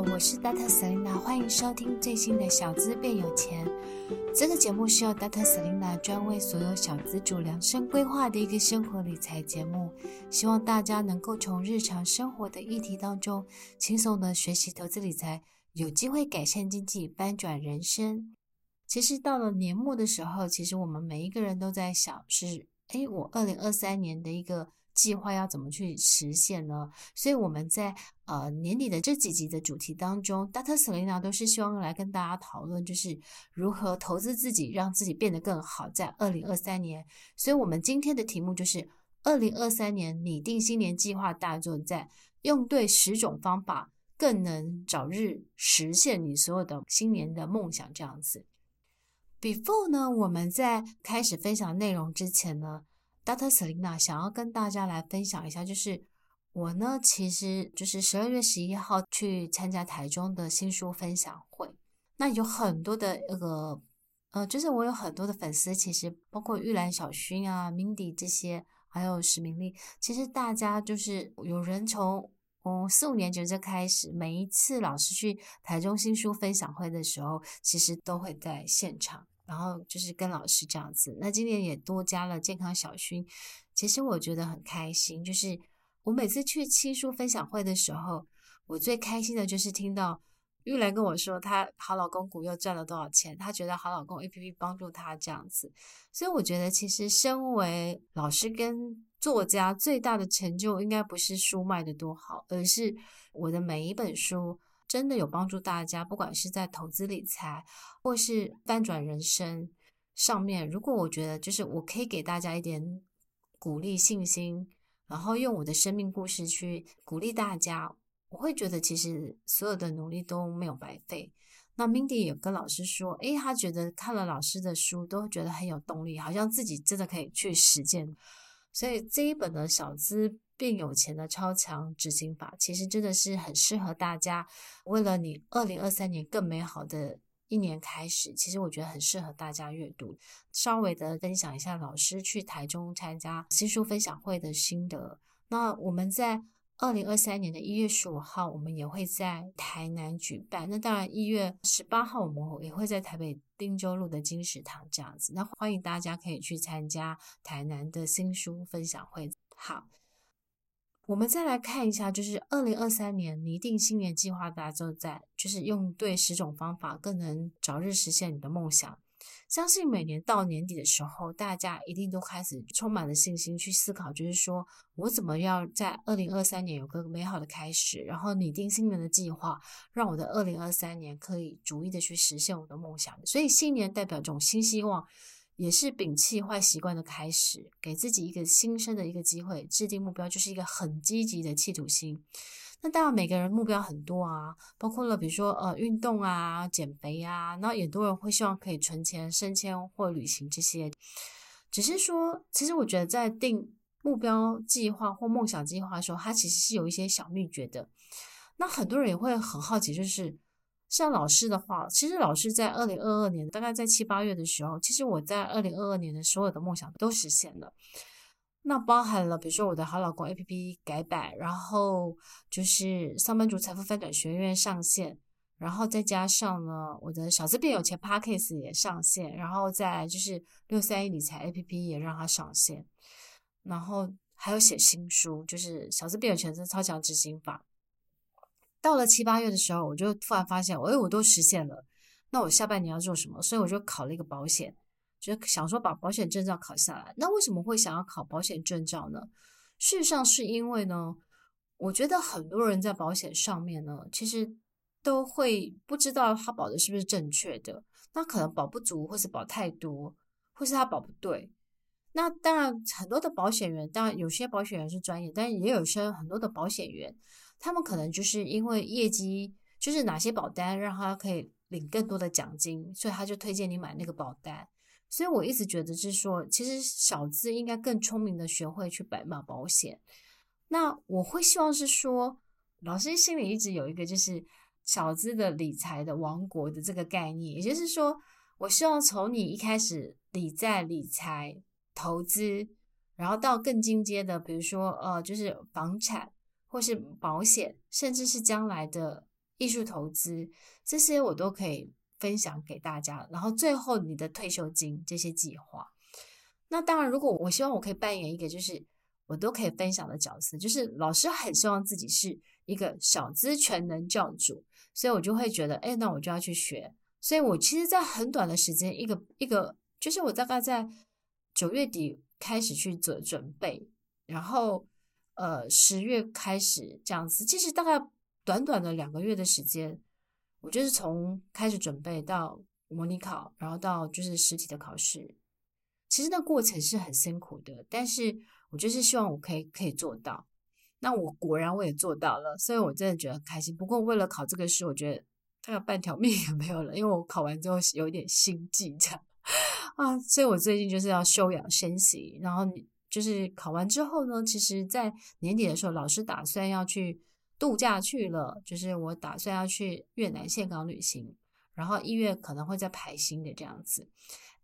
我是 Data Selina，欢迎收听最新的《小资变有钱》。这个节目是由 Data Selina 专为所有小资主量身规划的一个生活理财节目，希望大家能够从日常生活的议题当中轻松的学习投资理财，有机会改善经济，翻转人生。其实到了年末的时候，其实我们每一个人都在想是，哎，我二零二三年的一个。计划要怎么去实现呢？所以我们在呃年底的这几集的主题当中，Dr. Selena 都是希望来跟大家讨论，就是如何投资自己，让自己变得更好，在二零二三年。所以我们今天的题目就是二零二三年拟定新年计划大作战，用对十种方法，更能早日实现你所有的新年的梦想。这样子。Before 呢，我们在开始分享内容之前呢。Dr. Selena 想要跟大家来分享一下，就是我呢，其实就是十二月十一号去参加台中的新书分享会。那有很多的那个，呃，就是我有很多的粉丝，其实包括玉兰、小薰啊、Mindy 这些，还有史明利，其实大家就是有人从嗯四五年级就开始，每一次老师去台中新书分享会的时候，其实都会在现场。然后就是跟老师这样子，那今年也多加了健康小薰，其实我觉得很开心。就是我每次去新书分享会的时候，我最开心的就是听到玉兰跟我说，她好老公股又赚了多少钱，她觉得好老公 APP 帮助她这样子。所以我觉得，其实身为老师跟作家，最大的成就应该不是书卖得多好，而是我的每一本书。真的有帮助大家，不管是在投资理财，或是翻转人生上面。如果我觉得就是我可以给大家一点鼓励、信心，然后用我的生命故事去鼓励大家，我会觉得其实所有的努力都没有白费。那 Mindy 也跟老师说，诶，他觉得看了老师的书都觉得很有动力，好像自己真的可以去实践。所以这一本的小资。变有钱的超强执行法，其实真的是很适合大家。为了你二零二三年更美好的一年开始，其实我觉得很适合大家阅读。稍微的分享一下老师去台中参加新书分享会的心得。那我们在二零二三年的一月十五号，我们也会在台南举办。那当然一月十八号，我们也会在台北汀州路的金石堂这样子。那欢迎大家可以去参加台南的新书分享会。好。我们再来看一下，就是二零二三年拟定新年计划大作战，就是用对十种方法，更能早日实现你的梦想。相信每年到年底的时候，大家一定都开始充满了信心去思考，就是说我怎么要在二零二三年有个美好的开始，然后拟定新年的计划，让我的二零二三年可以逐一的去实现我的梦想。所以新年代表这种新希望。也是摒弃坏习惯的开始，给自己一个新生的一个机会，制定目标就是一个很积极的企图心。那当然，每个人目标很多啊，包括了比如说呃运动啊、减肥啊，然后也多人会希望可以存钱、升迁或旅行这些。只是说，其实我觉得在定目标计划或梦想计划的时候，它其实是有一些小秘诀的。那很多人也会很好奇，就是。像老师的话，其实老师在二零二二年，大概在七八月的时候，其实我在二零二二年的所有的梦想都实现了。那包含了比如说我的好老公 APP 改版，然后就是上班族财富翻转学院上线，然后再加上呢我的小资变有钱 Podcast 也上线，然后再就是六三一理财 APP 也让它上线，然后还有写新书，就是小资变有钱的超强执行法。到了七八月的时候，我就突然发现，哎，我都实现了。那我下半年要做什么？所以我就考了一个保险。就想说把保险证照考下来。那为什么会想要考保险证照呢？事实上是因为呢，我觉得很多人在保险上面呢，其实都会不知道他保的是不是正确的，那可能保不足，或是保太多，或是他保不对。那当然，很多的保险员，当然有些保险员是专业，但也有些很多的保险员，他们可能就是因为业绩，就是哪些保单让他可以领更多的奖金，所以他就推荐你买那个保单。所以我一直觉得，是说，其实小资应该更聪明的学会去白买保险。那我会希望是说，老师心里一直有一个就是小资的理财的王国的这个概念，也就是说，我希望从你一开始理财、理财、投资，然后到更进阶的，比如说呃，就是房产或是保险，甚至是将来的艺术投资，这些我都可以。分享给大家，然后最后你的退休金这些计划。那当然，如果我希望我可以扮演一个就是我都可以分享的角色，就是老师很希望自己是一个小资全能教主，所以我就会觉得，哎，那我就要去学。所以我其实，在很短的时间，一个一个，就是我大概在九月底开始去做准备，然后呃十月开始这样子，其实大概短短的两个月的时间。我就是从开始准备到模拟考，然后到就是实体的考试，其实那过程是很辛苦的，但是我就是希望我可以可以做到。那我果然我也做到了，所以我真的觉得很开心。不过为了考这个试，我觉得大概半条命也没有了，因为我考完之后有一点心悸这样啊，所以我最近就是要休养生息。然后你就是考完之后呢，其实在年底的时候，老师打算要去。度假去了，就是我打算要去越南岘港旅行，然后一月可能会再排新的这样子。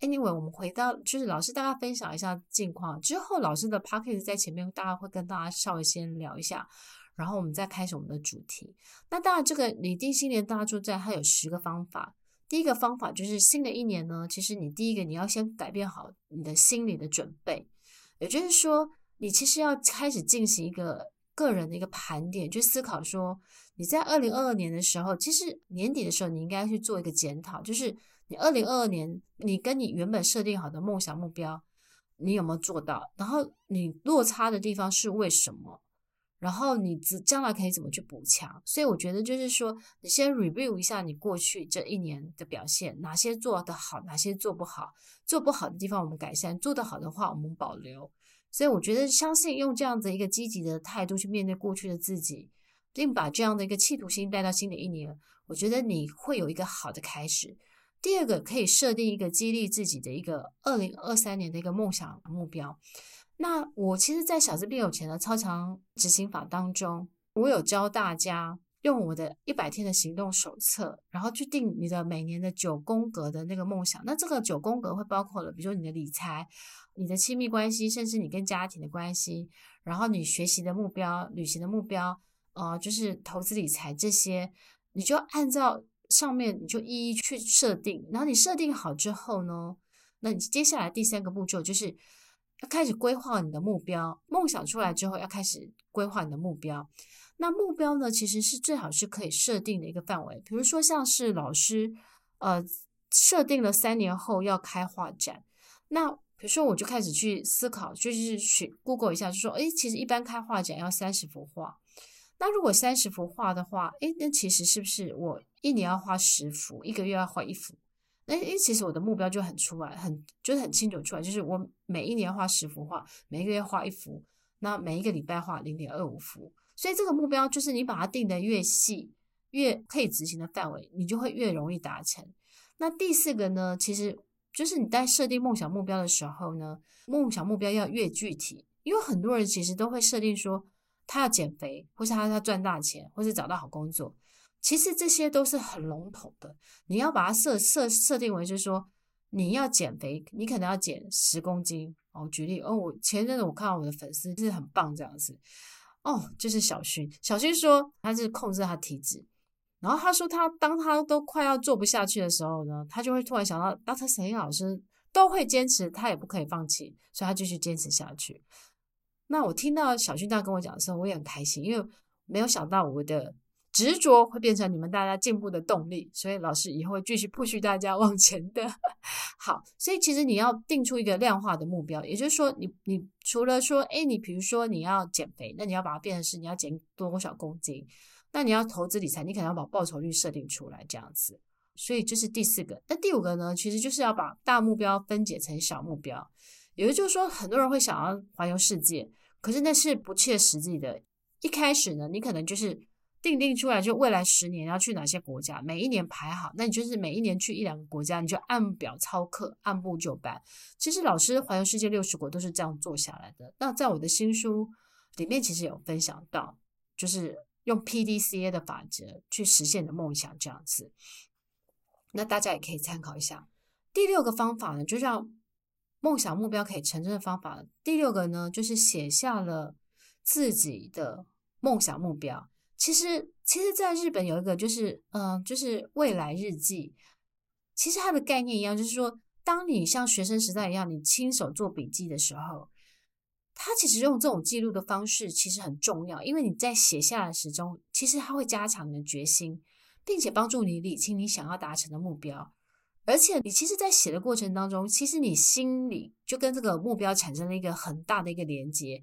Anyway，我们回到就是老师大家分享一下近况之后，老师的 podcast 在前面，大家会跟大家稍微先聊一下，然后我们再开始我们的主题。那当然，这个拟定新年大作战它有十个方法。第一个方法就是新的一年呢，其实你第一个你要先改变好你的心理的准备，也就是说，你其实要开始进行一个。个人的一个盘点，去思考说，你在二零二二年的时候，其实年底的时候，你应该去做一个检讨，就是你二零二二年，你跟你原本设定好的梦想目标，你有没有做到？然后你落差的地方是为什么？然后你将来可以怎么去补强？所以我觉得就是说，你先 review 一下你过去这一年的表现，哪些做得好，哪些做不好，做不好的地方我们改善，做得好的话我们保留。所以我觉得，相信用这样子一个积极的态度去面对过去的自己，并把这样的一个企图心带到新的一年，我觉得你会有一个好的开始。第二个，可以设定一个激励自己的一个二零二三年的一个梦想目标。那我其实，在小资变有钱的超强执行法当中，我有教大家用我的一百天的行动手册，然后去定你的每年的九宫格的那个梦想。那这个九宫格会包括了，比如说你的理财。你的亲密关系，甚至你跟家庭的关系，然后你学习的目标、旅行的目标，呃，就是投资理财这些，你就按照上面，你就一一去设定。然后你设定好之后呢，那你接下来第三个步骤就是要开始规划你的目标。梦想出来之后，要开始规划你的目标。那目标呢，其实是最好是可以设定的一个范围，比如说像是老师，呃，设定了三年后要开画展，那。比如说，我就开始去思考，就是去 Google 一下，就说，诶，其实一般开画展要三十幅画。那如果三十幅画的话，诶，那其实是不是我一年要画十幅，一个月要画一幅？那诶，其实我的目标就很出来，很就是很清楚出来，就是我每一年画十幅画，每个月画一幅，那每一个礼拜画零点二五幅。所以这个目标就是你把它定得越细，越可以执行的范围，你就会越容易达成。那第四个呢，其实。就是你在设定梦想目标的时候呢，梦想目标要越具体，因为很多人其实都会设定说他要减肥，或是他要赚大钱，或是找到好工作。其实这些都是很笼统的，你要把它设设设定为就是说你要减肥，你可能要减十公斤哦。举例哦，我前阵子我看到我的粉丝是很棒这样子哦，就是小薰，小薰说他是控制他体脂。然后他说，他当他都快要做不下去的时候呢，他就会突然想到，Dr. 沈英老师都会坚持，他也不可以放弃，所以他继续坚持下去。那我听到小薰这样跟我讲的时候，我也很开心，因为没有想到我的执着会变成你们大家进步的动力，所以老师以后会继续 push 大家往前的。好，所以其实你要定出一个量化的目标，也就是说你，你你除了说，哎，你比如说你要减肥，那你要把它变成是你要减多少公斤，那你要投资理财，你可能要把报酬率设定出来，这样子。所以这是第四个。那第五个呢，其实就是要把大目标分解成小目标，也就是说，很多人会想要环游世界，可是那是不切实际的。一开始呢，你可能就是。定定出来，就未来十年要去哪些国家，每一年排好，那你就是每一年去一两个国家，你就按表操课，按部就班。其实老师环游世界六十国都是这样做下来的。那在我的新书里面，其实有分享到，就是用 PDCA 的法则去实现的梦想这样子。那大家也可以参考一下。第六个方法呢，就让梦想目标可以成真的方法。第六个呢，就是写下了自己的梦想目标。其实，其实，在日本有一个就是，嗯、就是未来日记。其实它的概念一样，就是说，当你像学生时代一样，你亲手做笔记的时候，它其实用这种记录的方式其实很重要，因为你在写下的时中，其实它会加强你的决心，并且帮助你理清你想要达成的目标。而且，你其实，在写的过程当中，其实你心里就跟这个目标产生了一个很大的一个连接。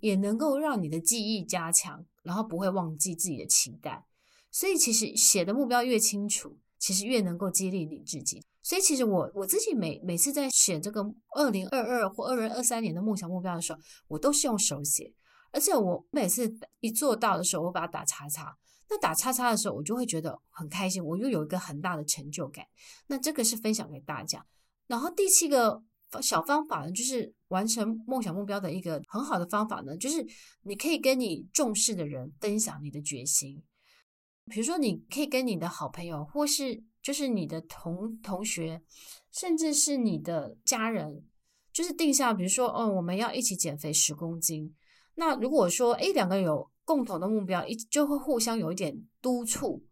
也能够让你的记忆加强，然后不会忘记自己的期待。所以其实写的目标越清楚，其实越能够激励你自己。所以其实我我自己每每次在写这个二零二二或二零二三年的梦想目标的时候，我都是用手写，而且我每次一做到的时候，我把它打叉叉。那打叉叉的时候，我就会觉得很开心，我又有一个很大的成就感。那这个是分享给大家。然后第七个。小方法呢，就是完成梦想目标的一个很好的方法呢，就是你可以跟你重视的人分享你的决心。比如说，你可以跟你的好朋友，或是就是你的同同学，甚至是你的家人，就是定下，比如说，哦，我们要一起减肥十公斤。那如果说，诶，两个有共同的目标，一就会互相有一点督促。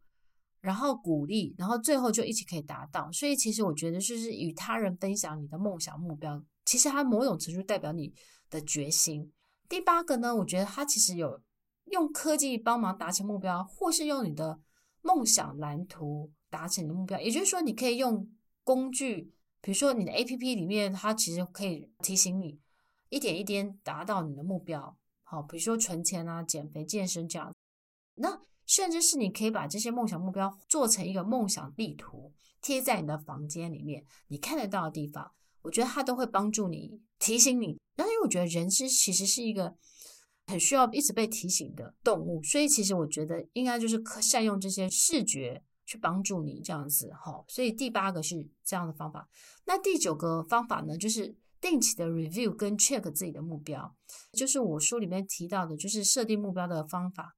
然后鼓励，然后最后就一起可以达到。所以其实我觉得，就是与他人分享你的梦想目标，其实它某种程度代表你的决心。第八个呢，我觉得它其实有用科技帮忙达成目标，或是用你的梦想蓝图达成你的目标。也就是说，你可以用工具，比如说你的 APP 里面，它其实可以提醒你一点一点达到你的目标。好，比如说存钱啊、减肥、健身这样。那甚至是你可以把这些梦想目标做成一个梦想地图，贴在你的房间里面，你看得到的地方，我觉得它都会帮助你提醒你。然后因为我觉得人是其实是一个很需要一直被提醒的动物，所以其实我觉得应该就是可善用这些视觉去帮助你这样子哈。所以第八个是这样的方法。那第九个方法呢，就是定期的 review 跟 check 自己的目标，就是我书里面提到的，就是设定目标的方法。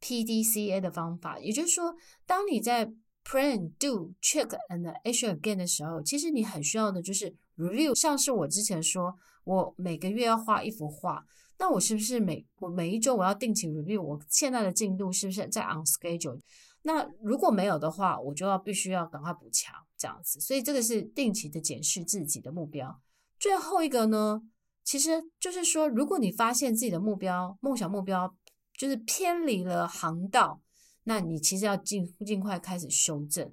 PDCA 的方法，也就是说，当你在 Plan、Do、Check and Action Again 的时候，其实你很需要的就是 Review。像是我之前说，我每个月要画一幅画，那我是不是每我每一周我要定期 Review 我现在的进度是不是在 On Schedule？那如果没有的话，我就要必须要赶快补强这样子。所以这个是定期的检视自己的目标。最后一个呢，其实就是说，如果你发现自己的目标、梦想目标，就是偏离了航道，那你其实要尽尽快开始修正。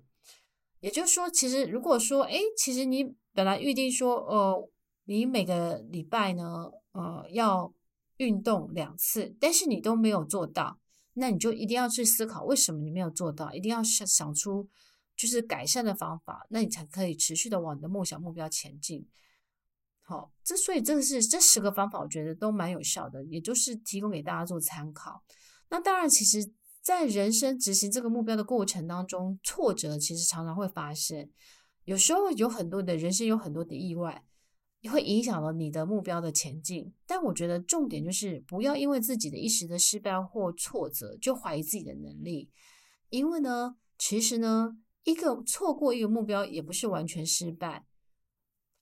也就是说，其实如果说，诶，其实你本来预定说，呃，你每个礼拜呢，呃，要运动两次，但是你都没有做到，那你就一定要去思考为什么你没有做到，一定要想想出就是改善的方法，那你才可以持续的往你的梦想目标前进。好，这所以这个是这十个方法，我觉得都蛮有效的，也就是提供给大家做参考。那当然，其实，在人生执行这个目标的过程当中，挫折其实常常会发生。有时候有很多的人生有很多的意外，也会影响了你的目标的前进。但我觉得重点就是不要因为自己的一时的失败或挫折就怀疑自己的能力，因为呢，其实呢，一个错过一个目标也不是完全失败。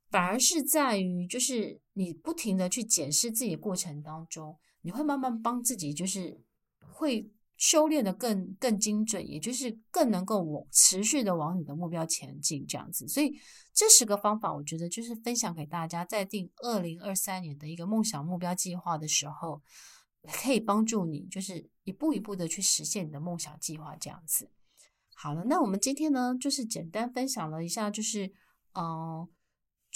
反而是在于，就是你不停的去检视自己的过程当中，你会慢慢帮自己，就是会修炼的更更精准，也就是更能够往持续的往你的目标前进这样子。所以这十个方法，我觉得就是分享给大家，在定二零二三年的一个梦想目标计划的时候，可以帮助你，就是一步一步的去实现你的梦想计划这样子。好了，那我们今天呢，就是简单分享了一下，就是嗯、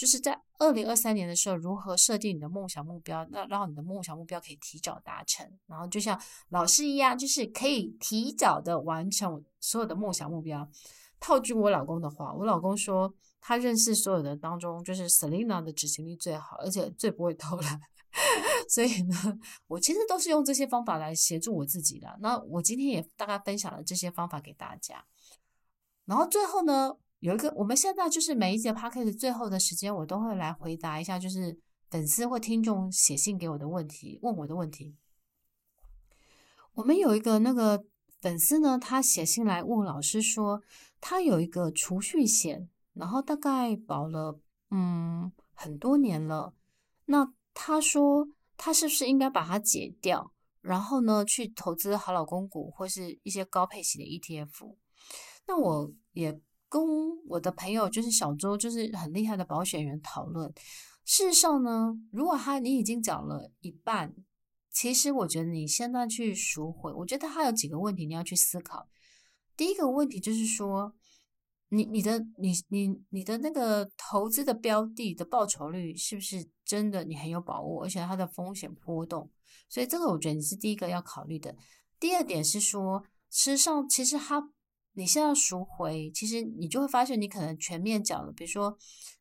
就是在二零二三年的时候，如何设定你的梦想目标，那让你的梦想目标可以提早达成，然后就像老师一样，就是可以提早的完成所有的梦想目标。套句我老公的话，我老公说他认识所有的当中，就是 Selina 的执行力最好，而且最不会偷懒。所以呢，我其实都是用这些方法来协助我自己的。那我今天也大概分享了这些方法给大家。然后最后呢，有一个我们现在就是每一节 podcast 最后的时间，我都会来回答一下，就是粉丝或听众写信给我的问题，问我的问题。我们有一个那个粉丝呢，他写信来问老师说，他有一个储蓄险，然后大概保了嗯很多年了，那他说他是不是应该把它解掉，然后呢去投资好老公股或是一些高配息的 ETF？那我也跟我的朋友就是小周，就是很厉害的保险员讨论。事实上呢，如果他你已经缴了一半，其实我觉得你现在去赎回，我觉得他有几个问题你要去思考。第一个问题就是说，你你的你你你的那个投资的标的的报酬率是不是真的你很有把握，而且它的风险波动，所以这个我觉得你是第一个要考虑的。第二点是说，事实上其实它你现在赎回，其实你就会发现你可能全面缴了，比如说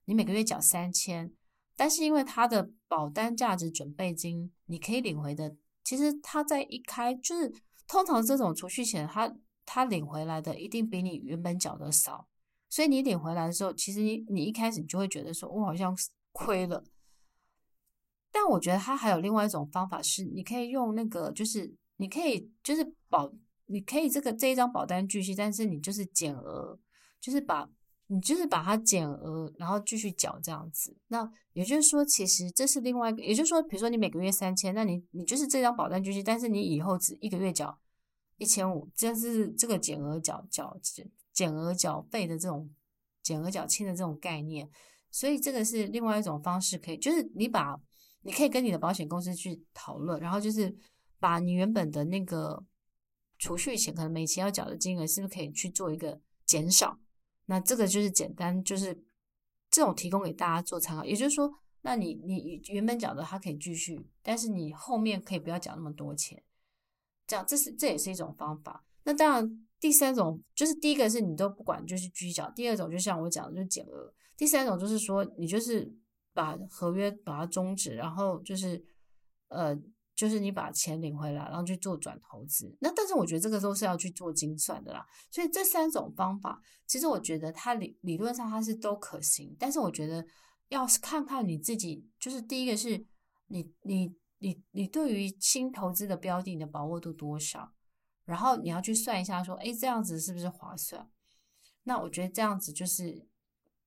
你每个月缴三千，但是因为它的保单价值准备金你可以领回的，其实它在一开就是通常这种储蓄险它。它领回来的一定比你原本缴的少，所以你领回来的时候，其实你你一开始你就会觉得说，我好像亏了。但我觉得它还有另外一种方法是，你可以用那个，就是你可以就是保，你可以这个这一张保单继续，但是你就是减额，就是把你就是把它减额，然后继续缴这样子。那也就是说，其实这是另外一个，也就是说，比如说你每个月三千，那你你就是这张保单继续，但是你以后只一个月缴。一千五，这是这个减额缴缴减额缴费的这种减额缴清的这种概念，所以这个是另外一种方式，可以就是你把你可以跟你的保险公司去讨论，然后就是把你原本的那个储蓄险可能每期要缴的金额是不是可以去做一个减少？那这个就是简单就是这种提供给大家做参考，也就是说，那你你原本缴的它可以继续，但是你后面可以不要缴那么多钱。这样，这是这也是一种方法。那当然，第三种就是第一个是你都不管，就是继续缴；第二种就像我讲的，就是减额；第三种就是说，你就是把合约把它终止，然后就是呃，就是你把钱领回来，然后去做转投资。那但是我觉得这个都是要去做精算的啦。所以这三种方法，其实我觉得它理理论上它是都可行，但是我觉得要是看看你自己，就是第一个是你你。你你对于新投资的标的，你的把握度多少？然后你要去算一下，说，哎，这样子是不是划算？那我觉得这样子就是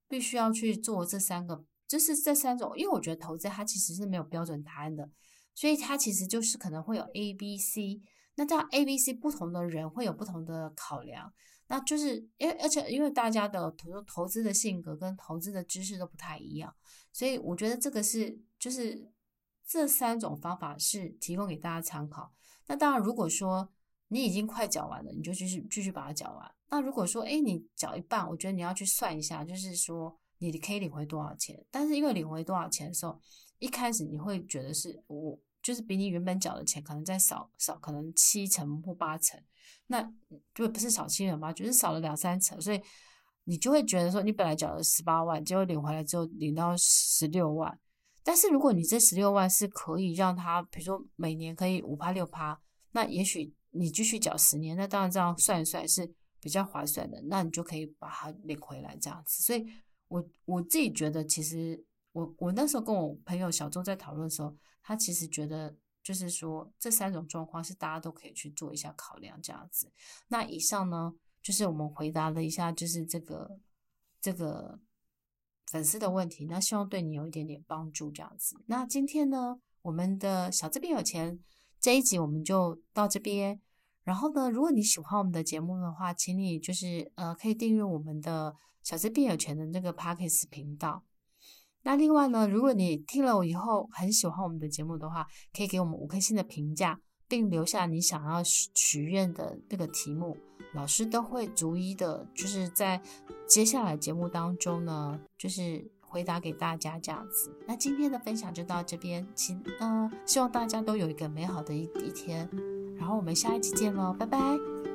必须要去做这三个，就是这三种，因为我觉得投资它其实是没有标准答案的，所以它其实就是可能会有 A、B、C。那这样 A、B、C 不同的人会有不同的考量，那就是因为而且因为大家的投投资的性格跟投资的知识都不太一样，所以我觉得这个是就是。这三种方法是提供给大家参考。那当然，如果说你已经快缴完了，你就继续继续把它缴完。那如果说，哎，你缴一半，我觉得你要去算一下，就是说你可以领回多少钱。但是因为领回多少钱的时候，一开始你会觉得是我就是比你原本缴的钱可能再少少，可能七成或八成，那就不是少七成八，就是少了两三成，所以你就会觉得说，你本来缴了十八万，结果领回来之后领到十六万。但是如果你这十六万是可以让他，比如说每年可以五趴六趴，那也许你继续缴十年，那当然这样算一算是比较划算的，那你就可以把它领回来这样子。所以我我自己觉得，其实我我那时候跟我朋友小周在讨论的时候，他其实觉得就是说这三种状况是大家都可以去做一下考量这样子。那以上呢，就是我们回答了一下，就是这个这个。粉丝的问题，那希望对你有一点点帮助，这样子。那今天呢，我们的小资变有钱这一集我们就到这边。然后呢，如果你喜欢我们的节目的话，请你就是呃可以订阅我们的小资变有钱的那个 Podcast 频道。那另外呢，如果你听了我以后很喜欢我们的节目的话，可以给我们五颗星的评价，并留下你想要许愿的那个题目，老师都会逐一的，就是在接下来节目当中呢，就是回答给大家这样子。那今天的分享就到这边，请、呃，希望大家都有一个美好的一一天，然后我们下一期见喽，拜拜。